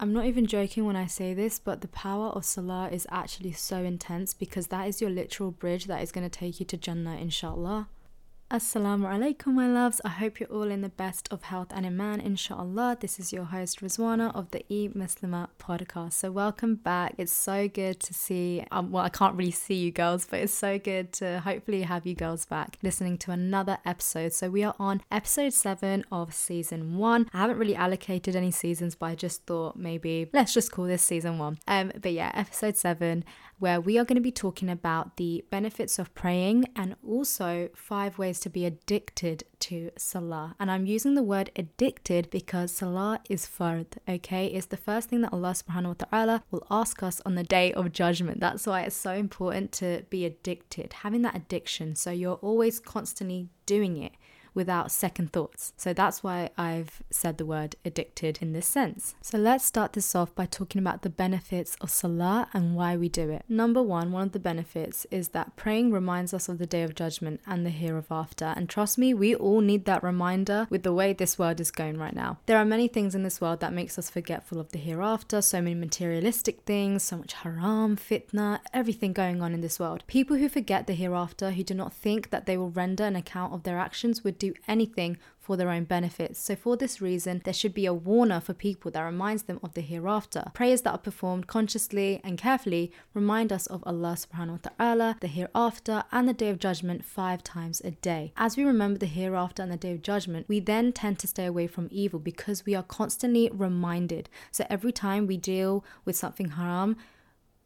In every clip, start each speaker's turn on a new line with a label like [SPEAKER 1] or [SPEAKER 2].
[SPEAKER 1] I'm not even joking when I say this, but the power of Salah is actually so intense because that is your literal bridge that is going to take you to Jannah, inshallah. Assalamu alaikum, my loves. I hope you're all in the best of health and iman, inshallah. This is your host, Rizwana of the E Muslimah podcast. So, welcome back. It's so good to see, um, well, I can't really see you girls, but it's so good to hopefully have you girls back listening to another episode. So, we are on episode seven of season one. I haven't really allocated any seasons, but I just thought maybe let's just call this season one. Um, but yeah, episode seven where we are going to be talking about the benefits of praying and also five ways to be addicted to Salah. And I'm using the word addicted because Salah is fard, okay? It's the first thing that Allah subhanahu wa ta'ala will ask us on the day of judgment. That's why it's so important to be addicted, having that addiction. So you're always constantly doing it without second thoughts. So that's why I've said the word addicted in this sense. So let's start this off by talking about the benefits of Salah and why we do it. Number one, one of the benefits is that praying reminds us of the day of judgment and the hereafter. And trust me, we all need that reminder with the way this world is going right now. There are many things in this world that makes us forgetful of the hereafter, so many materialistic things, so much haram, fitna, everything going on in this world. People who forget the hereafter, who do not think that they will render an account of their actions would do do anything for their own benefits. So, for this reason, there should be a warner for people that reminds them of the hereafter. Prayers that are performed consciously and carefully remind us of Allah subhanahu wa ta'ala, the hereafter, and the day of judgment five times a day. As we remember the hereafter and the day of judgment, we then tend to stay away from evil because we are constantly reminded. So, every time we deal with something haram,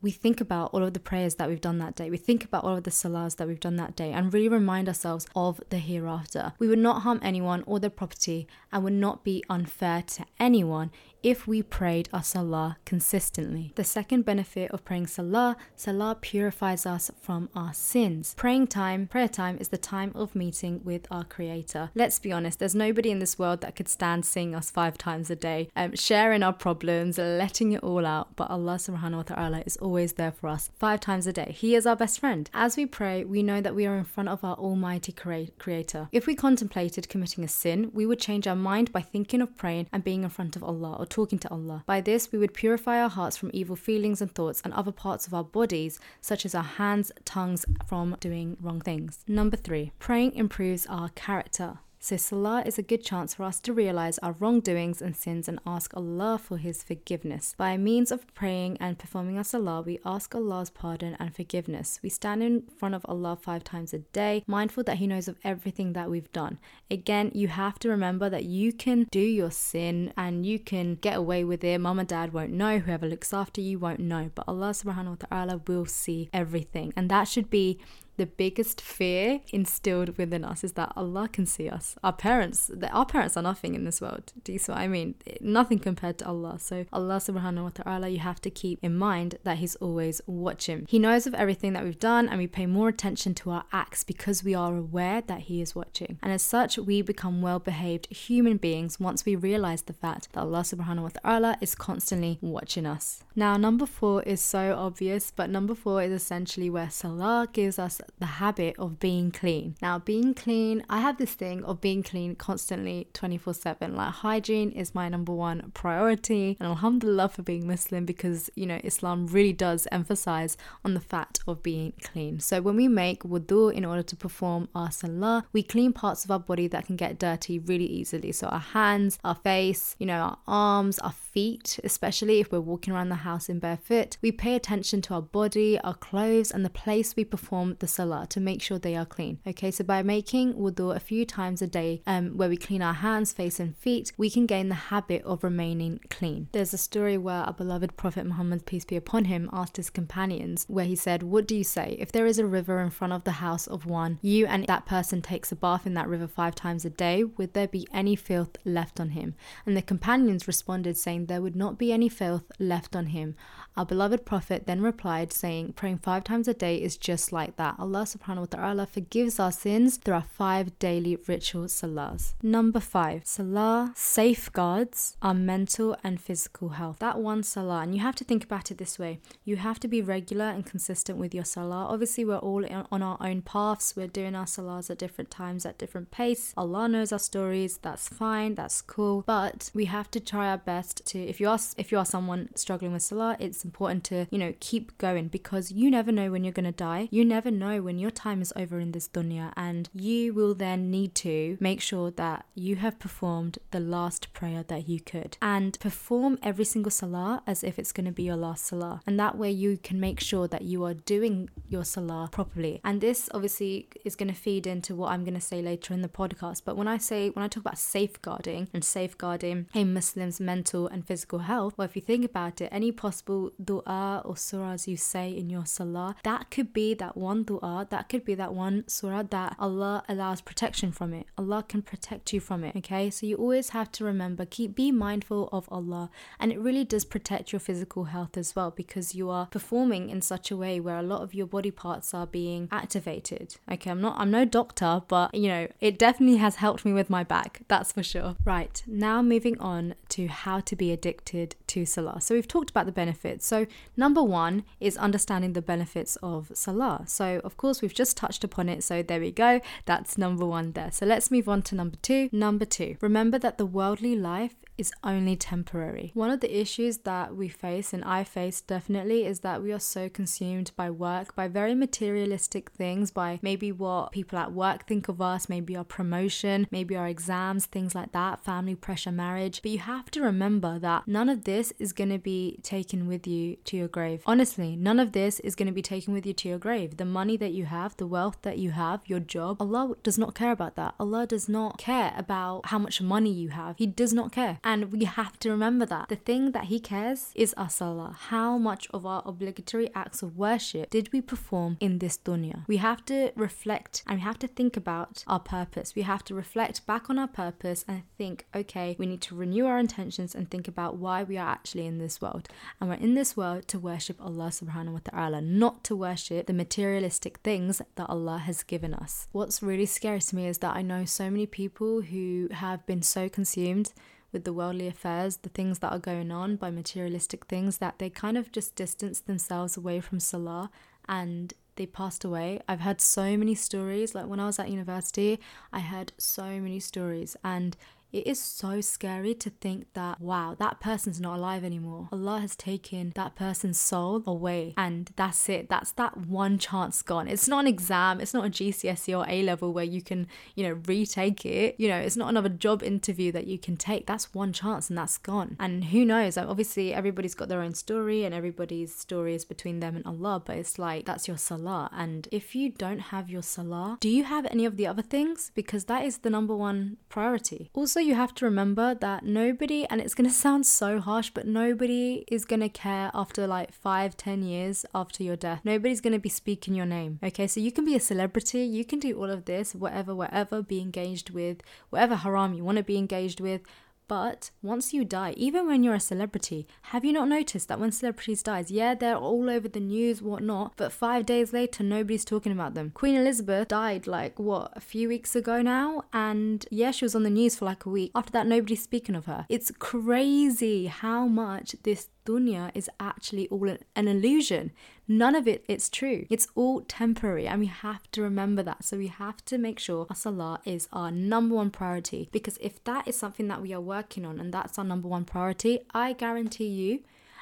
[SPEAKER 1] we think about all of the prayers that we've done that day. We think about all of the salahs that we've done that day and really remind ourselves of the hereafter. We would not harm anyone or their property and would not be unfair to anyone if we prayed our salah consistently. The second benefit of praying salah, salah purifies us from our sins. Praying time, prayer time is the time of meeting with our creator. Let's be honest, there's nobody in this world that could stand seeing us five times a day, um, sharing our problems, letting it all out, but Allah subhanahu wa ta'ala is always there for us five times a day. He is our best friend. As we pray, we know that we are in front of our almighty creator. If we contemplated committing a sin, we would change our mind by thinking of praying and being in front of Allah or talking to Allah. By this, we would purify our hearts from evil feelings and thoughts and other parts of our bodies, such as our hands, tongues, from doing wrong things. Number three, praying improves our character. So, Salah is a good chance for us to realize our wrongdoings and sins and ask Allah for His forgiveness. By means of praying and performing our Salah, we ask Allah's pardon and forgiveness. We stand in front of Allah five times a day, mindful that He knows of everything that we've done. Again, you have to remember that you can do your sin and you can get away with it. Mom and dad won't know, whoever looks after you won't know, but Allah subhanahu wa ta'ala will see everything. And that should be the biggest fear instilled within us is that Allah can see us. Our parents, our parents are nothing in this world. Do you see what I mean? Nothing compared to Allah. So Allah subhanahu wa ta'ala, you have to keep in mind that He's always watching. He knows of everything that we've done and we pay more attention to our acts because we are aware that He is watching. And as such, we become well behaved human beings once we realize the fact that Allah subhanahu wa ta'ala is constantly watching us. Now, number four is so obvious, but number four is essentially where Salah gives us the habit of being clean. Now, being clean, I have this thing of being clean constantly 24 7. Like, hygiene is my number one priority. And Alhamdulillah for being Muslim because, you know, Islam really does emphasize on the fact of being clean. So, when we make wudu in order to perform our salah, we clean parts of our body that can get dirty really easily. So, our hands, our face, you know, our arms, our feet, especially if we're walking around the house in barefoot. We pay attention to our body, our clothes, and the place we perform the to make sure they are clean. Okay, so by making wudu a few times a day, um, where we clean our hands, face, and feet, we can gain the habit of remaining clean. There's a story where our beloved Prophet Muhammad, peace be upon him, asked his companions, where he said, What do you say? If there is a river in front of the house of one, you and that person takes a bath in that river five times a day, would there be any filth left on him? And the companions responded, saying, there would not be any filth left on him. Our beloved Prophet then replied, saying, Praying five times a day is just like that. Allah subhanahu wa ta'ala forgives our sins through our five daily ritual salahs. Number five, salah safeguards our mental and physical health. That one salah, and you have to think about it this way you have to be regular and consistent with your salah. Obviously, we're all on our own paths, we're doing our salahs at different times, at different pace. Allah knows our stories, that's fine, that's cool, but we have to try our best to, if you are, if you are someone struggling with salah, it's important to, you know, keep going because you never know when you're going to die. You never know when your time is over in this dunya, and you will then need to make sure that you have performed the last prayer that you could and perform every single salah as if it's going to be your last salah. And that way you can make sure that you are doing your salah properly. And this obviously is going to feed into what I'm going to say later in the podcast. But when I say, when I talk about safeguarding and safeguarding a Muslim's mental and physical health, well, if you think about it, any possible dua or surahs you say in your salah, that could be that one dua, that could be that one surah that Allah allows protection from it. Allah can protect you from it, okay? So you always have to remember, keep be mindful of Allah. And it really does protect your physical health as well because you are performing in such a way where a lot of your body parts are being activated. Okay, I'm not I'm no doctor, but you know, it definitely has helped me with my back, that's for sure. Right, now moving on to how to be addicted to Salah. So we've talked about the benefits. So number 1 is understanding the benefits of Salah. So of course we've just touched upon it, so there we go. That's number 1 there. So let's move on to number 2. Number 2. Remember that the worldly life is only temporary. One of the issues that we face, and I face definitely, is that we are so consumed by work, by very materialistic things, by maybe what people at work think of us, maybe our promotion, maybe our exams, things like that, family pressure, marriage. But you have to remember that none of this is going to be taken with you to your grave. Honestly, none of this is going to be taken with you to your grave. The money that you have, the wealth that you have, your job, Allah does not care about that. Allah does not care about how much money you have. He does not care. We have to remember that. The thing that He cares is our salah. How much of our obligatory acts of worship did we perform in this dunya? We have to reflect and we have to think about our purpose. We have to reflect back on our purpose and think, okay, we need to renew our intentions and think about why we are actually in this world. And we're in this world to worship Allah subhanahu wa ta'ala, not to worship the materialistic things that Allah has given us. What's really scary to me is that I know so many people who have been so consumed with the worldly affairs, the things that are going on by materialistic things, that they kind of just distance themselves away from Salah and they passed away. I've heard so many stories. Like when I was at university, I heard so many stories, and it is so scary to think that, wow, that person's not alive anymore. Allah has taken that person's soul away, and that's it. That's that one chance gone. It's not an exam, it's not a GCSE or A level where you can, you know, retake it. You know, it's not another job interview that you can take. That's one chance and that's gone. And who knows? Obviously, everybody's got their own story, and everybody's story is between them and Allah, but it's like that's your salah. And if you don't have your salah, do you have any of the other things? Because that is the number one priority. Also, you have to remember that nobody, and it's going to sound so harsh, but nobody is going to care after like five, ten years after your death. Nobody's going to be speaking your name. Okay, so you can be a celebrity, you can do all of this, whatever, whatever, be engaged with, whatever haram you want to be engaged with. But once you die, even when you're a celebrity, have you not noticed that when celebrities dies, yeah, they're all over the news, whatnot, but five days later, nobody's talking about them. Queen Elizabeth died like what a few weeks ago now, and yeah, she was on the news for like a week. After that, nobody's speaking of her. It's crazy how much this dunya is actually all an illusion. None of it's true. It's all temporary and we have to remember that. So we have to make sure our salah is our number one priority because if that is something that we are working on and that's our number one priority, I guarantee you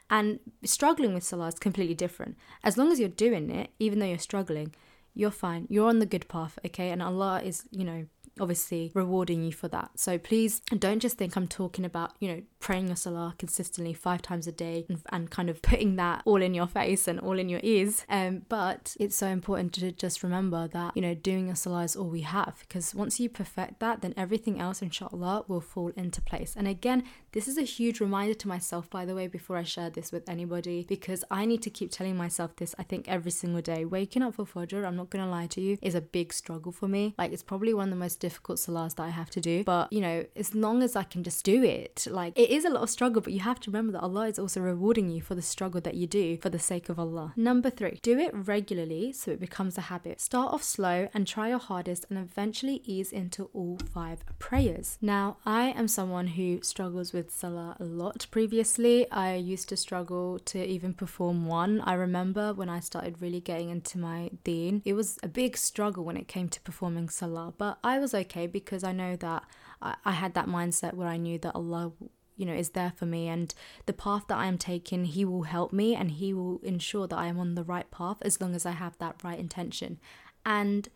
[SPEAKER 1] and struggling with salah is completely different. As long as you're doing it, even though you're struggling, you're fine. You're on the good path, okay? And Allah is, you know, obviously rewarding you for that. So please don't just think I'm talking about, you know, praying your salah consistently five times a day and, and kind of putting that all in your face and all in your ears. Um, but it's so important to just remember that, you know, doing your salah is all we have because once you perfect that, then everything else, inshallah, will fall into place. And again, this is a huge reminder to myself, by the way, before I share this with anybody, because I need to keep telling myself this, I think, every single day. Waking up for Fajr, I'm not gonna lie to you, is a big struggle for me. Like, it's probably one of the most most difficult salahs that I have to do. But, you know, as long as I can just do it, like it is a lot of struggle, but you have to remember that Allah is also rewarding you for the struggle that you do for the sake of Allah. Number three, do it regularly so it becomes a habit. Start off slow and try your hardest and eventually ease into all five prayers. Now, I am someone who struggles with salah a lot. Previously, I used to struggle to even perform one. I remember when I started really getting into my deen, it was a big struggle when it came to performing salah, but I was okay because I know that I, I had that mindset where I knew that Allah you know is there for me and the path that I am taking he will help me and he will ensure that I am on the right path as long as I have that right intention and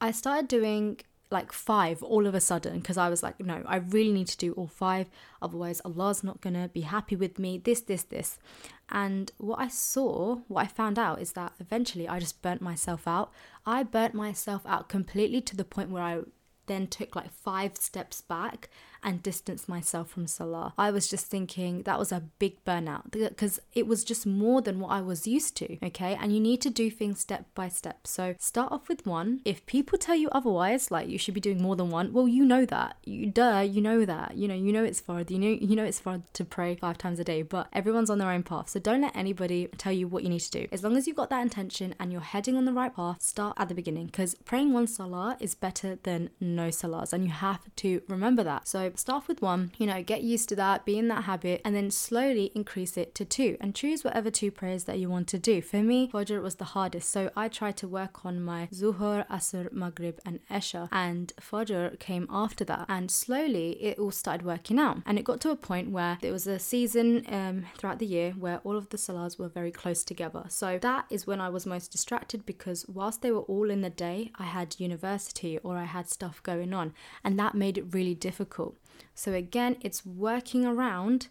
[SPEAKER 1] I started doing like five all of a sudden because I was like, no, I really need to do all five. Otherwise, Allah's not to be happy with me. This, this, this. And what I saw, what I found out is that eventually I just burnt myself out. I burnt myself out completely to the point where I then took like five steps back and distance myself from Salah. I was just thinking that was a big burnout because it was just more than what I was used to, okay? And you need to do things step by step. So start off with one. If people tell you otherwise, like you should be doing more than one, well, you know that. You duh, you know that. You know, you know it's fard. You know, you know it's fard to pray five times a day, but everyone's on their own path. So don't let anybody tell you what you need to do. As long as you've got that intention and you're heading on the right path, start at the beginning because praying one salah is better than no salahs, and you have to remember that. So start with one, you know, get used to that, be in that habit, and then slowly increase it to two and choose whatever two prayers that you want to do. For me, Fajr was the hardest, so I tried to work on my Zuhur, Asr, Maghrib, and Esha, and Fajr came after that. And slowly it all started working out. And it got to a point where there was a season um, throughout the year where all of the salahs were very close together. So that is when I was most distracted because whilst they were all in the day, I had university or I had stuff going on, and that made it really difficult. So again, it's working around,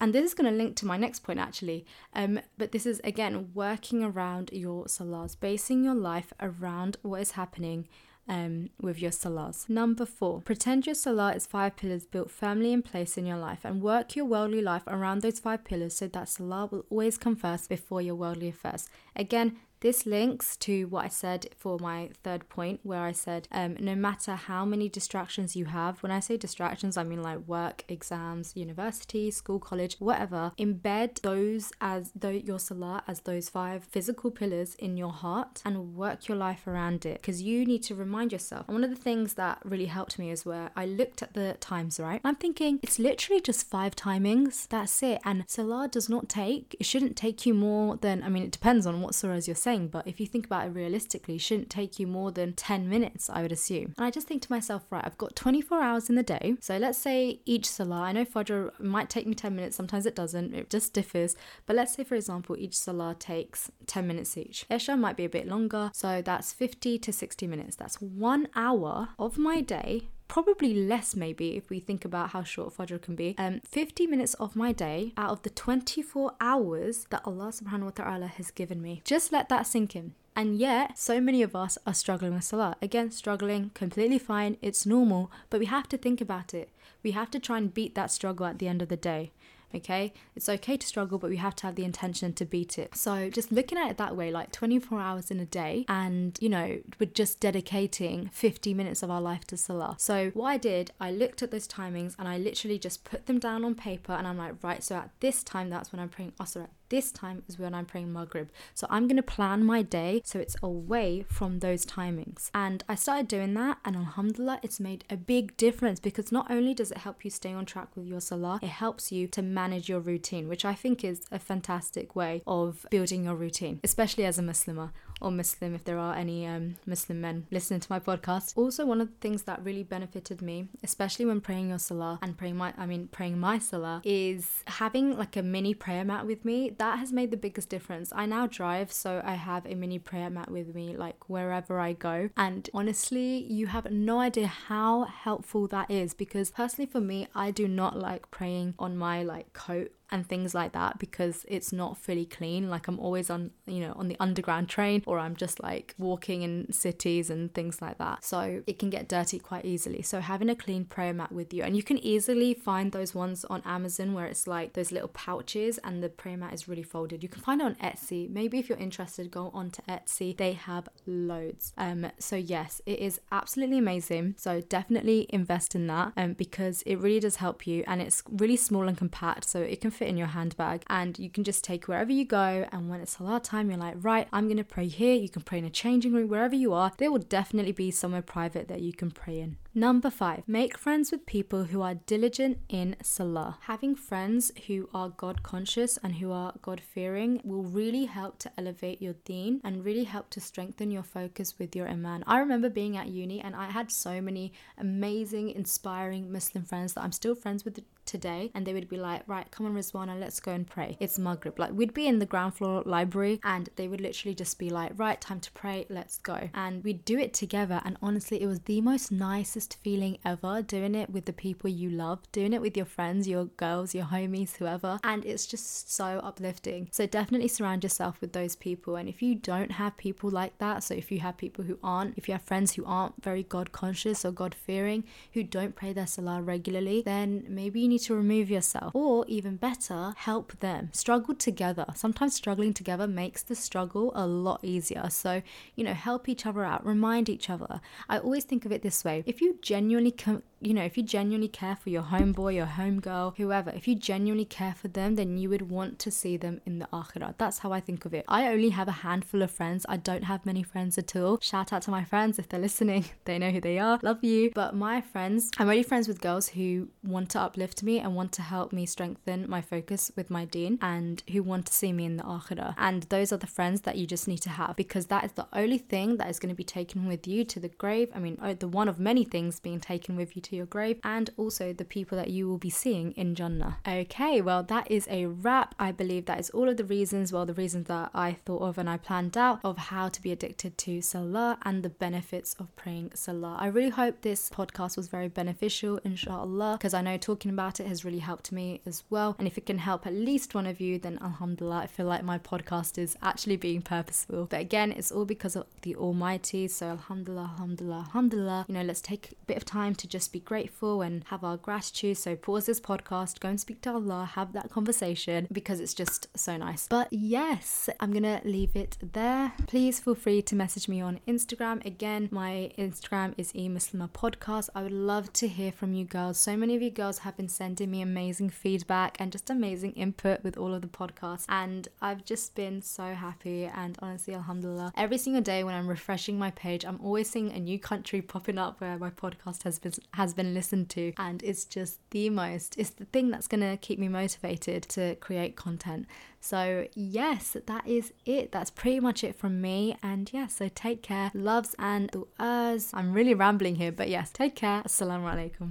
[SPEAKER 1] and this is going to link to my next point actually. Um, but this is again working around your salahs, basing your life around what is happening um, with your salahs. Number four, pretend your salah is five pillars built firmly in place in your life and work your worldly life around those five pillars so that salah will always come first before your worldly affairs. Again, this links to what I said for my third point, where I said um, no matter how many distractions you have, when I say distractions, I mean like work, exams, university, school, college, whatever, embed those as though your salah as those five physical pillars in your heart and work your life around it because you need to remind yourself. And one of the things that really helped me is where I looked at the times, right? I'm thinking it's literally just five timings, that's it. And salah does not take, it shouldn't take you more than, I mean, it depends on what surahs you're saying, but if you think about it realistically, shouldn't take you more than 10 minutes, I would assume. And I just think to myself, right, I've got 24 hours in the day. So let's say each salah, I know Fajr might take me 10 minutes, sometimes it doesn't, it just differs. But let's say, for example, each salah takes 10 minutes each. Isha might be a bit longer, so that's 50 to 60 minutes. That's one hour of my day probably less maybe if we think about how short Fajr can be. Um, 50 minutes of my day out of the 24 hours that Allah subhanahu wa ta'ala has given me. Just let that sink in. And yet, so many of us are struggling with salah. Again, struggling, completely fine, it's normal, but we have to think about it. We have to try and beat that struggle at the end of the day okay? It's okay to struggle, but we have to have the intention to beat it. So just looking at it that way, like 24 hours in a day, and you know, we're just dedicating 50 minutes of our life to Salah. So what I did, I looked at those timings and I literally just put them down on paper and I'm like, right, so at this time, that's when I'm praying oh, Asr this time is when I'm praying Maghrib. So I'm going to plan my day so it's away from those timings. And I started doing that, and Alhamdulillah, it's made a big difference because not only does it help you stay on track with your salah, it helps you to manage your routine, which I think is a fantastic way of building your routine, especially as a Muslimah or Muslim if there are any um, Muslim men listening to my podcast. Also, one of the things that really benefited me, especially when praying your salah and praying my, I mean, praying my salah, is having like a mini prayer mat with me. That has made the biggest difference. I now drive, so I have a mini prayer mat with me like wherever I go. And honestly, you have no idea how helpful that is because personally for me, I do not like praying on my like coat and things like that because it's not fully clean. Like I'm always on, you know, on the underground train or I'm just like walking in cities and things like that. So it can get dirty quite easily. So having a clean prayer mat with you, and you can easily find those ones on Amazon where it's like those little pouches and the prayer mat is really folded. You can find it on Etsy. Maybe if you're interested, go on to Etsy. They have loads. Um, so yes, it is absolutely amazing. So definitely invest in that um, because it really does help you and it's really small and compact. So it can fit in your handbag and you can just take wherever you go. And when it's Salah time, you're like, right, I'm going to pray here. You can pray in a changing room, wherever you are. There will definitely be somewhere private that you can pray in. Number five, make friends with people who are diligent in Salah. Having friends who are God conscious and who are God fearing will really help to elevate your deen and really help to strengthen your focus with your Iman. I remember being at uni and I had so many amazing, inspiring Muslim friends that I'm still friends with today. And they would be like right come on Rizwana let's go and pray. It's Maghrib. Like we'd be in the ground floor library and they would literally just be like right time to pray let's go. And we'd do it together. And honestly it was the most nicest feeling ever doing it with the people you love doing it with your friends your girls your homies whoever and it's just so uplifting so definitely surround yourself with those people and if you don't have people like that so if you have people who aren't if you have friends who aren't very God conscious or God fearing who don't pray their salah regularly then maybe you need to remove yourself, or even better, help them. Struggle together. Sometimes struggling together makes the struggle a lot easier. So, you know, help each other out, remind each other. I always think of it this way if you genuinely com- you know, if you genuinely care for your homeboy, your homegirl, whoever, if you genuinely care for them, then you would want to see them in the akhirah. That's how I think of it. I only have a handful of friends. I don't have many friends at all. Shout out to my friends if they're listening. They know who they are. Love you. But my friends, I'm only friends with girls who want to uplift me and want to help me strengthen my focus with my deen and who want to see me in the akhirah. And those are the friends that you just need to have because that is the only thing that is going to be taken with you to the grave. I mean, oh, the one of many things being taken with you to your grave, and also the people that you will be seeing in Jannah. Okay, well, that is a wrap. I believe that is all of the reasons, well, the reasons that I thought of and I planned out of how to be addicted to Salah and the benefits of praying Salah. I really hope this podcast was very beneficial, inshallah, because I know talking about it has really helped me as well. And if it can help at least one of you, then alhamdulillah, I feel like my podcast is actually being purposeful. But again, it's all because of the Almighty. So alhamdulillah, alhamdulillah, alhamdulillah. You know, let's take a bit of time to just be grateful and have our gratitude. So pause this podcast, go and speak to Allah, have that conversation because it's just so nice. But yes, I'm gonna leave it there. Please feel free to message me on Instagram. Again, my Instagram is e podcast. I would love to hear from you girls. So many of you girls have been sending me amazing feedback and just amazing input with all of the podcasts. And I've just been so happy and honestly, alhamdulillah. Every single day when I'm refreshing my page, I'm always seeing a new country popping up where my podcast has been has been listened to. And it's just the most, it's the thing that's gonna keep me motivated to create content. So, yes, that is it. That's pretty much it from me. And yeah, so take care. Loves and du'as. I'm really rambling here, but yes, take care. Assalamu alaikum.